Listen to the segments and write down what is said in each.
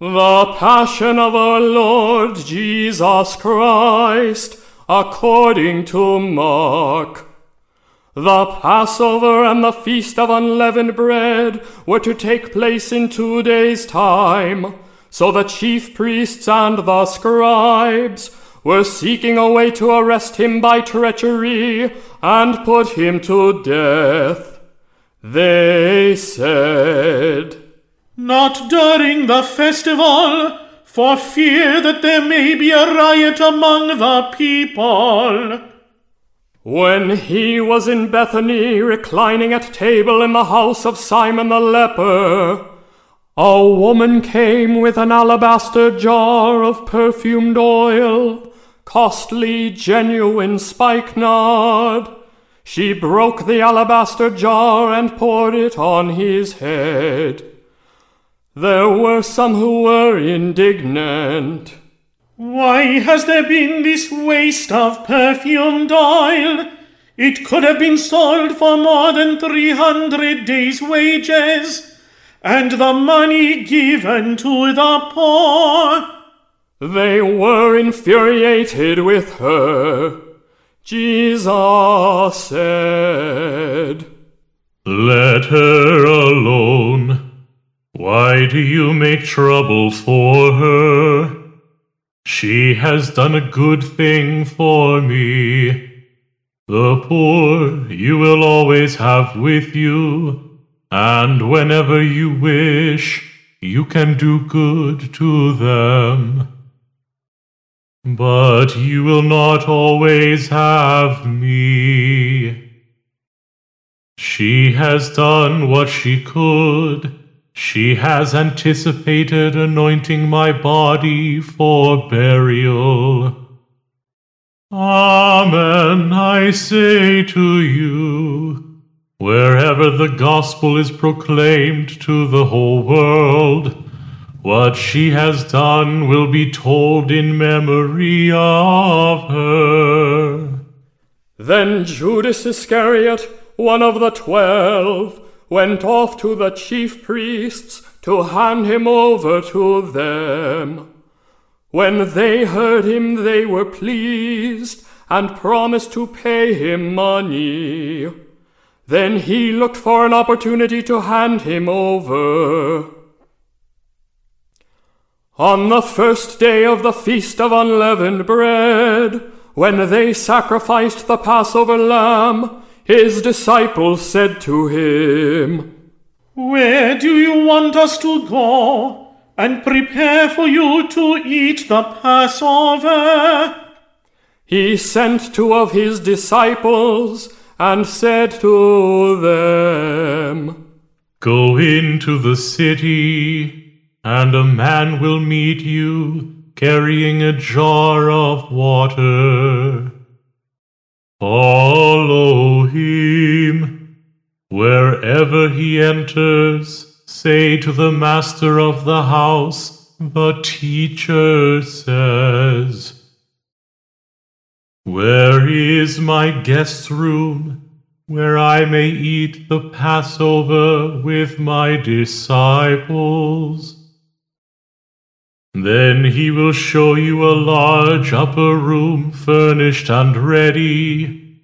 The Passion of our Lord Jesus Christ, according to Mark. The Passover and the Feast of Unleavened Bread were to take place in two days' time, so the chief priests and the scribes were seeking a way to arrest him by treachery and put him to death. They said, Not during the festival, for fear that there may be a riot among the people. When he was in Bethany reclining at table in the house of Simon the leper, a woman came with an alabaster jar of perfumed oil, costly, genuine spikenard. She broke the alabaster jar and poured it on his head. There were some who were indignant. Why has there been this waste of perfumed oil? It could have been sold for more than three hundred days' wages, and the money given to the poor. They were infuriated with her. Jesus said, Let her alone. Why do you make trouble for her? She has done a good thing for me. The poor you will always have with you, and whenever you wish, you can do good to them. But you will not always have me. She has done what she could. She has anticipated anointing my body for burial. Amen, I say to you, wherever the gospel is proclaimed to the whole world, what she has done will be told in memory of her. Then Judas Iscariot, one of the twelve, went off to the chief priests to hand him over to them. When they heard him, they were pleased and promised to pay him money. Then he looked for an opportunity to hand him over. On the first day of the feast of unleavened bread, when they sacrificed the Passover lamb, his disciples said to him, Where do you want us to go and prepare for you to eat the Passover? He sent two of his disciples and said to them, Go into the city, and a man will meet you carrying a jar of water. Follow him. Wherever he enters, say to the master of the house, the teacher says, Where is my guest room, where I may eat the Passover with my disciples? Then he will show you a large upper room furnished and ready.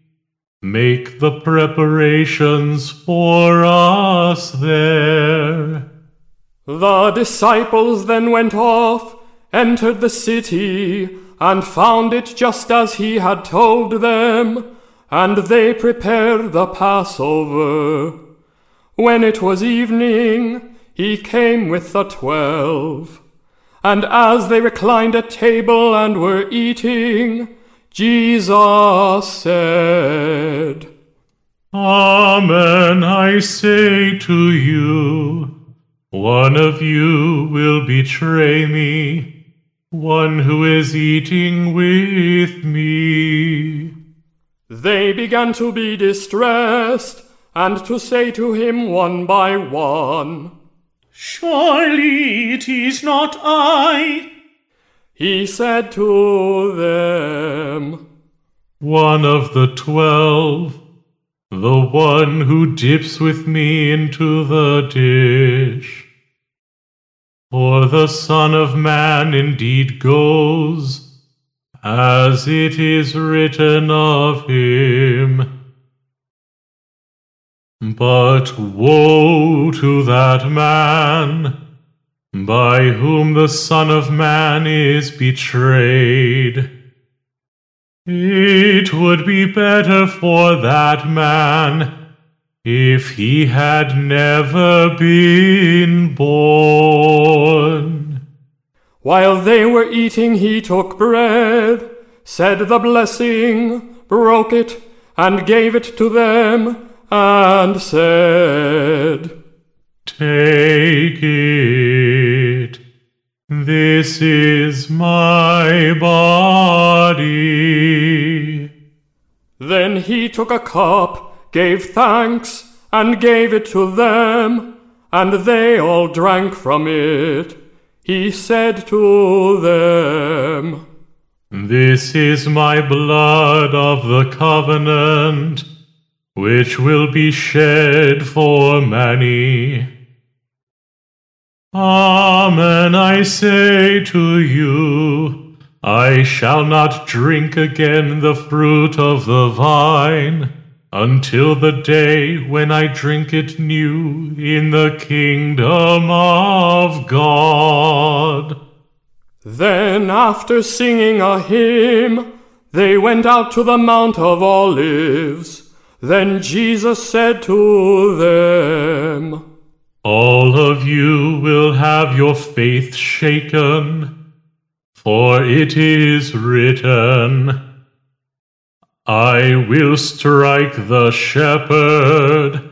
Make the preparations for us there. The disciples then went off, entered the city, and found it just as he had told them, and they prepared the Passover. When it was evening, he came with the twelve. And as they reclined at table and were eating, Jesus said, Amen, I say to you, one of you will betray me, one who is eating with me. They began to be distressed, and to say to him one by one, Surely it is not I. He said to them, One of the twelve, the one who dips with me into the dish. For the Son of Man indeed goes, as it is written of him. But woe to that man by whom the Son of Man is betrayed. It would be better for that man if he had never been born. While they were eating, he took bread, said the blessing, broke it, and gave it to them, and said, Take it. This is my body. Then he took a cup, gave thanks, and gave it to them, and they all drank from it. He said to them, This is my blood of the covenant, which will be shed for many. Amen, I say to you, I shall not drink again the fruit of the vine until the day when I drink it new in the kingdom of God. Then, after singing a hymn, they went out to the Mount of Olives. Then Jesus said to them, All of you will have your faith shaken, for it is written, I will strike the shepherd,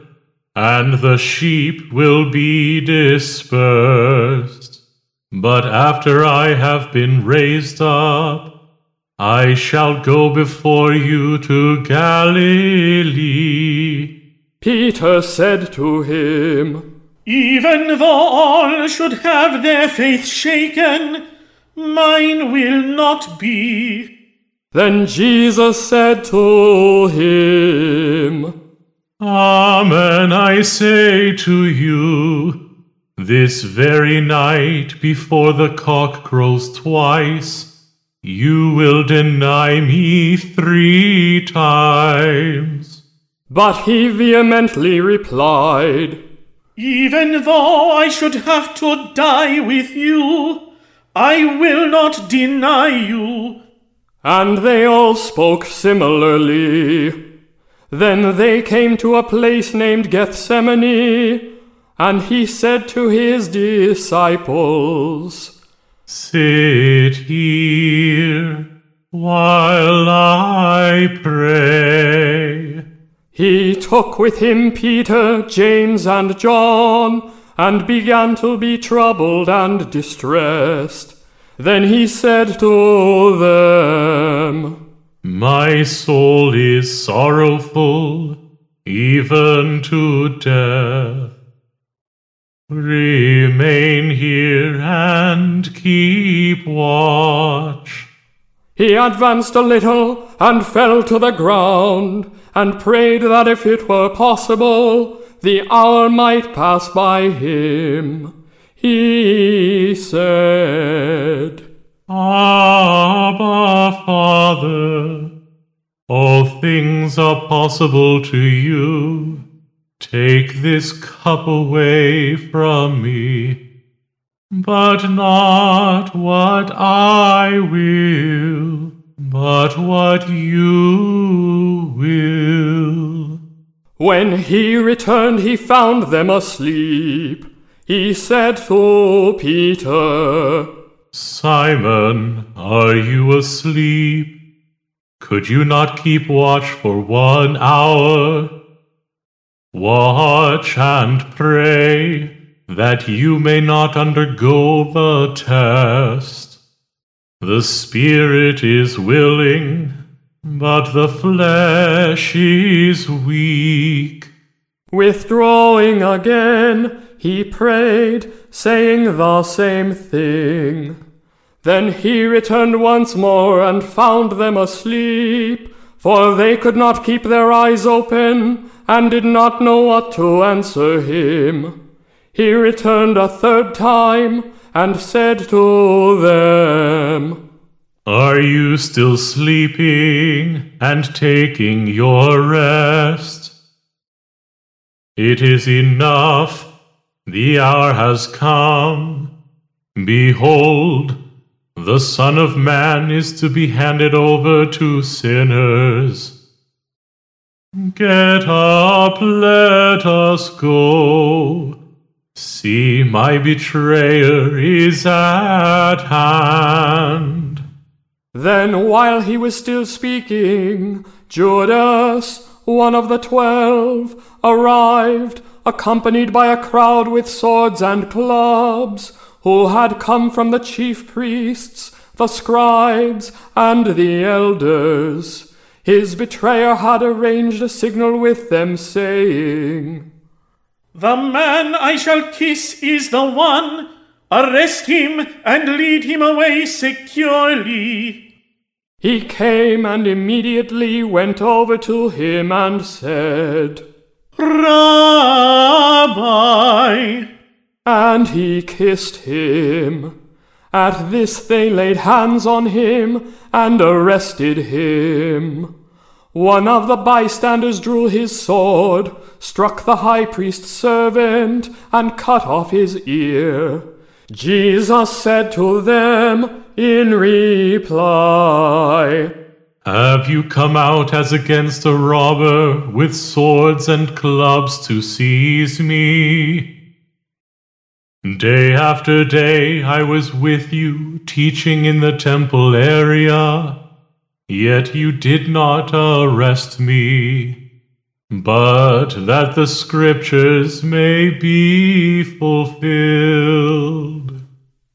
and the sheep will be dispersed. But after I have been raised up, I shall go before you to Galilee. Peter said to him, Even though all should have their faith shaken, mine will not be. Then Jesus said to him, Amen, I say to you, this very night before the cock crows twice, you will deny me three times. But he vehemently replied, Even though I should have to die with you, I will not deny you. And they all spoke similarly. Then they came to a place named Gethsemane, and he said to his disciples, Sit here while I pray. He took with him Peter, James, and John, and began to be troubled and distressed. Then he said to them, My soul is sorrowful, even to death. Remain here and keep watch. He advanced a little and fell to the ground, and prayed that if it were possible, the hour might pass by him. He said, Abba, Father, all things are possible to you. Take this cup away from me, but not what I will, but what you will. When he returned, he found them asleep. He said to Peter, Simon, are you asleep? Could you not keep watch for one hour? Watch and pray that you may not undergo the test. The spirit is willing, but the flesh is weak. Withdrawing again, he prayed, saying the same thing. Then he returned once more and found them asleep, for they could not keep their eyes open, and did not know what to answer him. He returned a third time, and said to them, Are you still sleeping and taking your rest? It is enough. The hour has come. Behold, the Son of Man is to be handed over to sinners. Get up, let us go. See, my betrayer is at hand. Then, while he was still speaking, Judas, one of the twelve, arrived, accompanied by a crowd with swords and clubs, who had come from the chief priests, the scribes, and the elders. His betrayer had arranged a signal with them, saying, The man I shall kiss is the one. Arrest him and lead him away securely. He came and immediately went over to him and said, Rabbi. And he kissed him. At this they laid hands on him and arrested him. One of the bystanders drew his sword, struck the high priest's servant, and cut off his ear. Jesus said to them in reply, Have you come out as against a robber with swords and clubs to seize me? Day after day I was with you, teaching in the temple area, yet you did not arrest me. But that the scriptures may be fulfilled.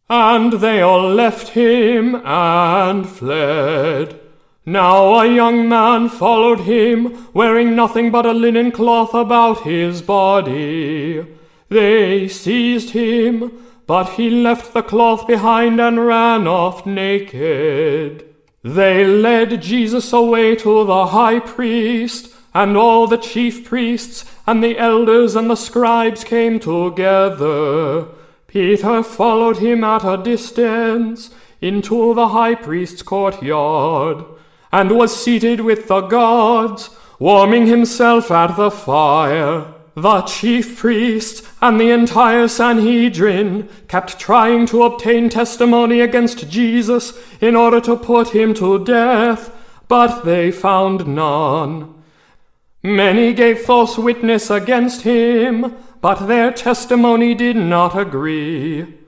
And they all left him and fled. Now a young man followed him, wearing nothing but a linen cloth about his body. They seized him, but he left the cloth behind and ran off naked. They led Jesus away to the high priest, and all the chief priests and the elders and the scribes came together. Peter followed him at a distance into the high priest's courtyard, and was seated with the guards, warming himself at the fire. The chief priests and the entire Sanhedrin kept trying to obtain testimony against Jesus in order to put him to death, but they found none. Many gave false witness against him, but their testimony did not agree.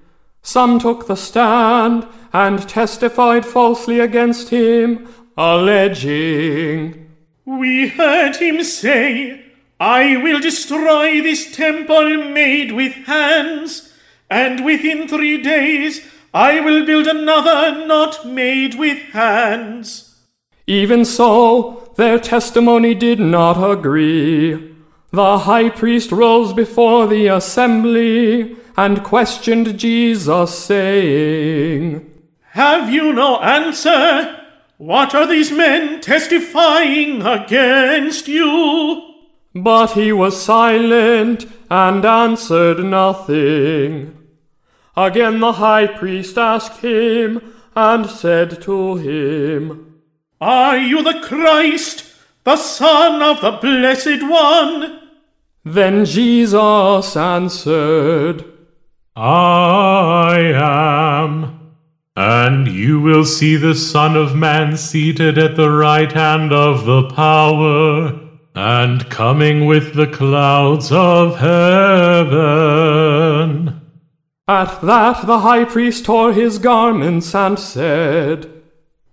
Some took the stand and testified falsely against him, alleging, We heard him say, I will destroy this temple made with hands, and within three days I will build another not made with hands. Even so, their testimony did not agree. The high priest rose before the assembly and questioned Jesus, saying, Have you no answer? What are these men testifying against you? But he was silent and answered nothing. Again the high priest asked him and said to him, Are you the Christ, the Son of the Blessed One? Then Jesus answered, I am. And you will see the Son of Man seated at the right hand of the power, and coming with the clouds of heaven. At that the high priest tore his garments and said,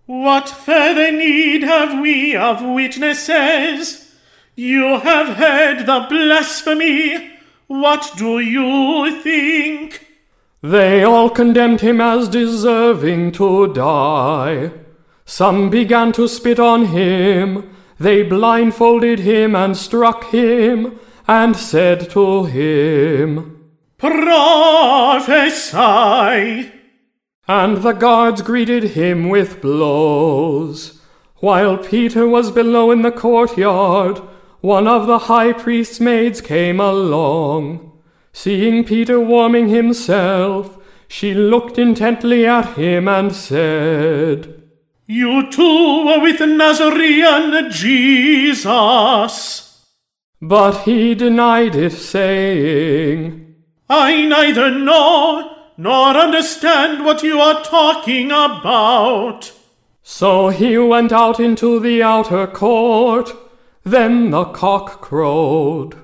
What further need have we of witnesses? You have heard the blasphemy. What do you think? They all condemned him as deserving to die. Some began to spit on him. They blindfolded him and struck him, and said to him, Prophesy! And the guards greeted him with blows. While Peter was below in the courtyard, one of the high priest's maids came along. Seeing Peter warming himself, she looked intently at him and said, You too were with the Nazarene Jesus. But he denied it, saying, I neither know nor understand what you are talking about. So he went out into the outer court. Then the cock crowed.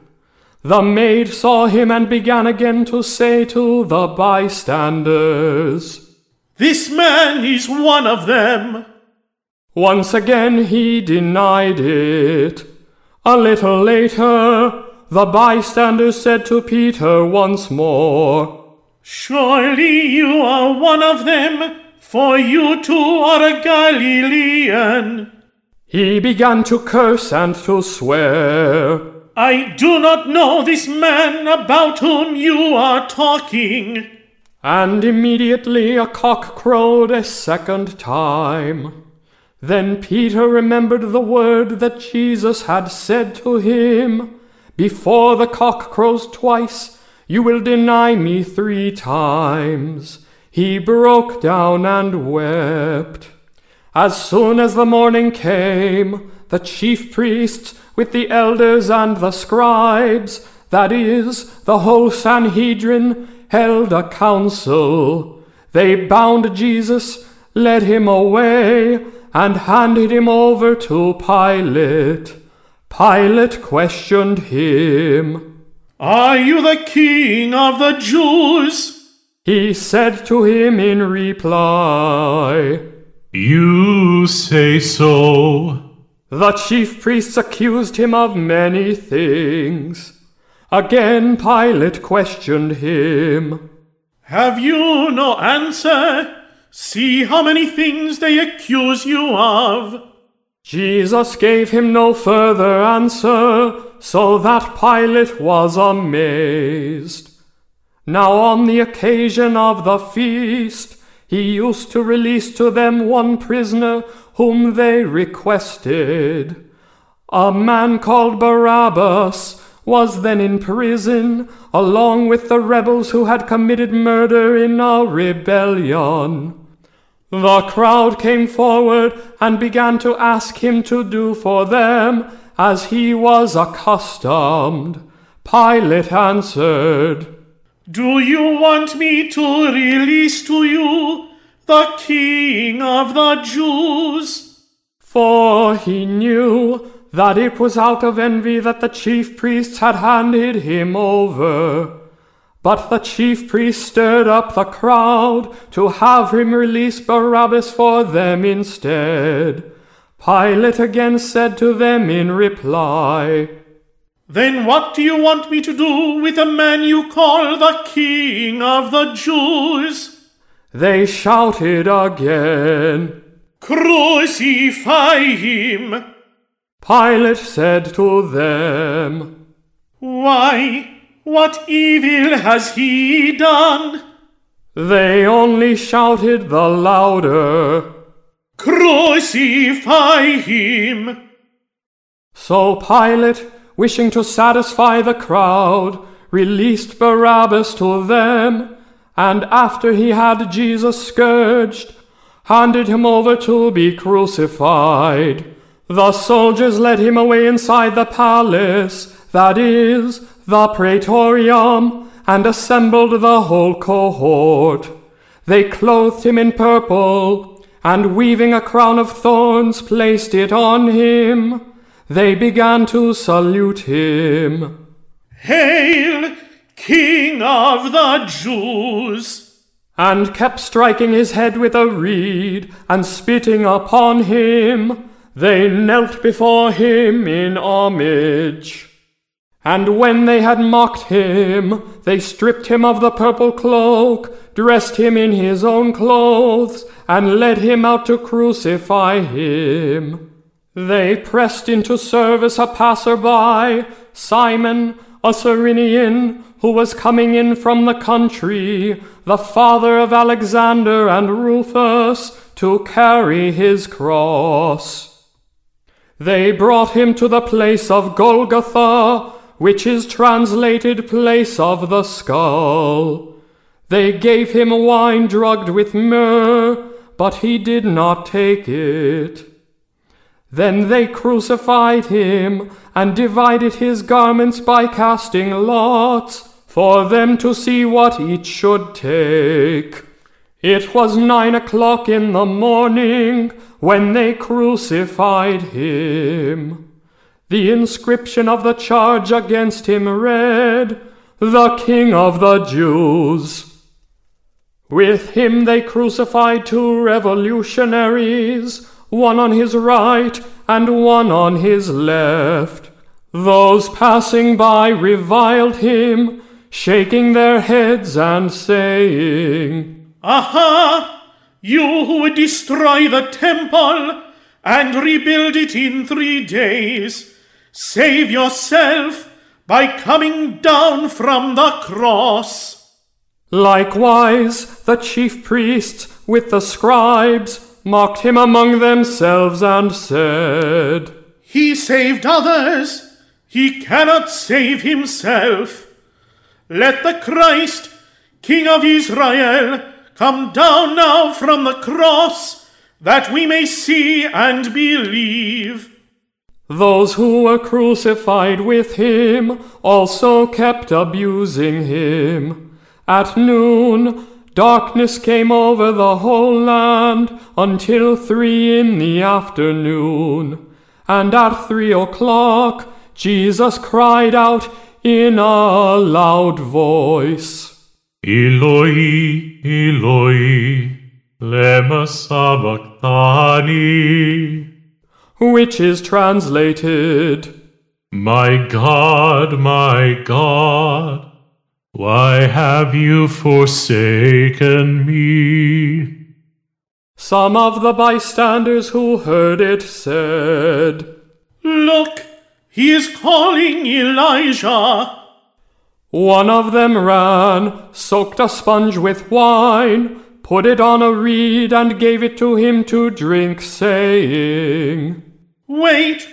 The maid saw him and began again to say to the bystanders, This man is one of them. Once again he denied it. A little later, the bystanders said to Peter once more, Surely you are one of them, for you too are a Galilean. He began to curse and to swear. I do not know this man about whom you are talking. And immediately a cock crowed a second time. Then Peter remembered the word that Jesus had said to him Before the cock crows twice, you will deny me three times. He broke down and wept. As soon as the morning came, the chief priests with the elders and the scribes, that is, the whole Sanhedrin, held a council. They bound Jesus, led him away, and handed him over to Pilate. Pilate questioned him. Are you the king of the Jews? He said to him in reply, You say so. The chief priests accused him of many things. Again Pilate questioned him. Have you no answer? See how many things they accuse you of. Jesus gave him no further answer, so that Pilate was amazed. Now on the occasion of the feast, he used to release to them one prisoner whom they requested. A man called Barabbas was then in prison, along with the rebels who had committed murder in a rebellion. The crowd came forward and began to ask him to do for them as he was accustomed. Pilate answered, Do you want me to release to you the king of the Jews? For he knew that it was out of envy that the chief priests had handed him over. But the chief priests stirred up the crowd to have him release Barabbas for them instead. Pilate again said to them in reply, Then what do you want me to do with the man you call the king of the Jews? They shouted again. Crucify him! Pilate said to them, Why, what evil has he done? They only shouted the louder. Crucify him! So Pilate, wishing to satisfy the crowd, released Barabbas to them, and after he had Jesus scourged, handed him over to be crucified. The soldiers led him away inside the palace, that is, the praetorium, and assembled the whole cohort. They clothed him in purple, and weaving a crown of thorns, placed it on him. They began to salute him. Hail, King of the Jews! and kept striking his head with a reed and spitting upon him. They knelt before him in homage. And when they had mocked him, they stripped him of the purple cloak, dressed him in his own clothes, and led him out to crucify him. They pressed into service a passer-by, Simon, a Cyrenian, who was coming in from the country, the father of Alexander and Rufus, to carry his cross. They brought him to the place of Golgotha, which is translated place of the skull. They gave him wine drugged with myrrh, but he did not take it. Then they crucified him and divided his garments by casting lots for them to see what each should take. It was nine o'clock in the morning when they crucified him. The inscription of the charge against him read, The King of the Jews. With him they crucified two revolutionaries, one on his right and one on his left. Those passing by reviled him, shaking their heads and saying, Aha! You who would destroy the temple and rebuild it in three days, save yourself by coming down from the cross. Likewise, the chief priests with the scribes mocked him among themselves and said, He saved others, he cannot save himself. Let the Christ, King of Israel, come down now from the cross, that we may see and believe. Those who were crucified with him also kept abusing him. At noon, darkness came over the whole land until three in the afternoon. And at three o'clock, Jesus cried out in a loud voice, Eloi, Eloi, lema sabachthani. Which is translated, My God, my God, why have you forsaken me? Some of the bystanders who heard it said, Look, he is calling Elijah. One of them ran, soaked a sponge with wine, put it on a reed, and gave it to him to drink, saying, Wait,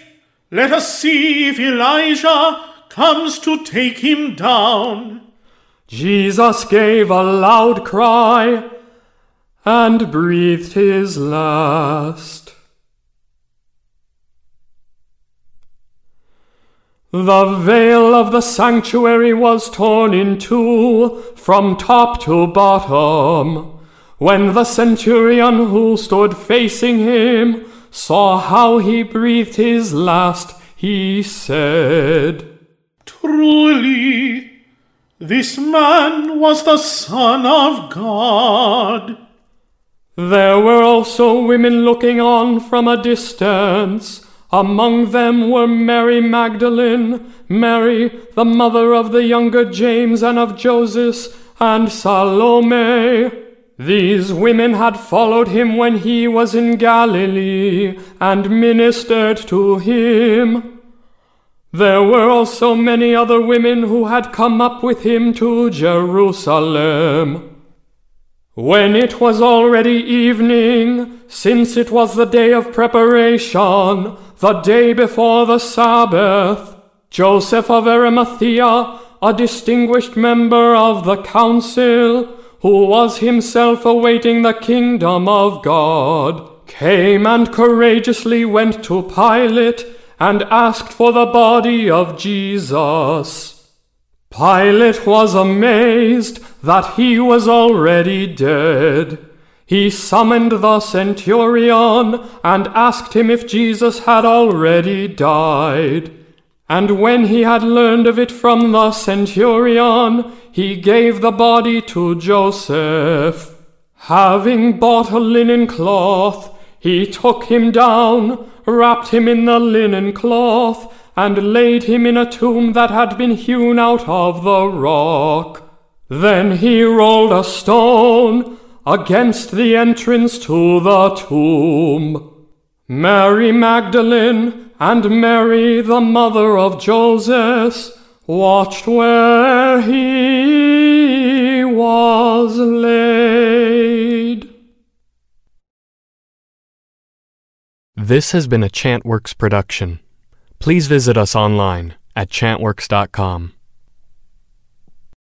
let us see if Elijah comes to take him down. Jesus gave a loud cry and breathed his last. The veil of the sanctuary was torn in two from top to bottom. When the centurion who stood facing him saw how he breathed his last, he said, Truly, this man was the Son of God. There were also women looking on from a distance. Among them were Mary Magdalene, Mary, the mother of the younger James and of Joseph, and Salome. These women had followed him when he was in Galilee and ministered to him. There were also many other women who had come up with him to Jerusalem. When it was already evening, since it was the day of preparation, the day before the Sabbath, Joseph of Arimathea, a distinguished member of the council, who was himself awaiting the kingdom of God, came and courageously went to Pilate and asked for the body of Jesus. Pilate was amazed that he was already dead. He summoned the centurion and asked him if Jesus had already died. And when he had learned of it from the centurion, he gave the body to Joseph. Having bought a linen cloth, he took him down, wrapped him in the linen cloth, and laid him in a tomb that had been hewn out of the rock. Then he rolled a stone against the entrance to the tomb. Mary Magdalene and Mary, the mother of Joseph, watched where he was laid. This has been a Chantworks production. Please visit us online at chantworks.com.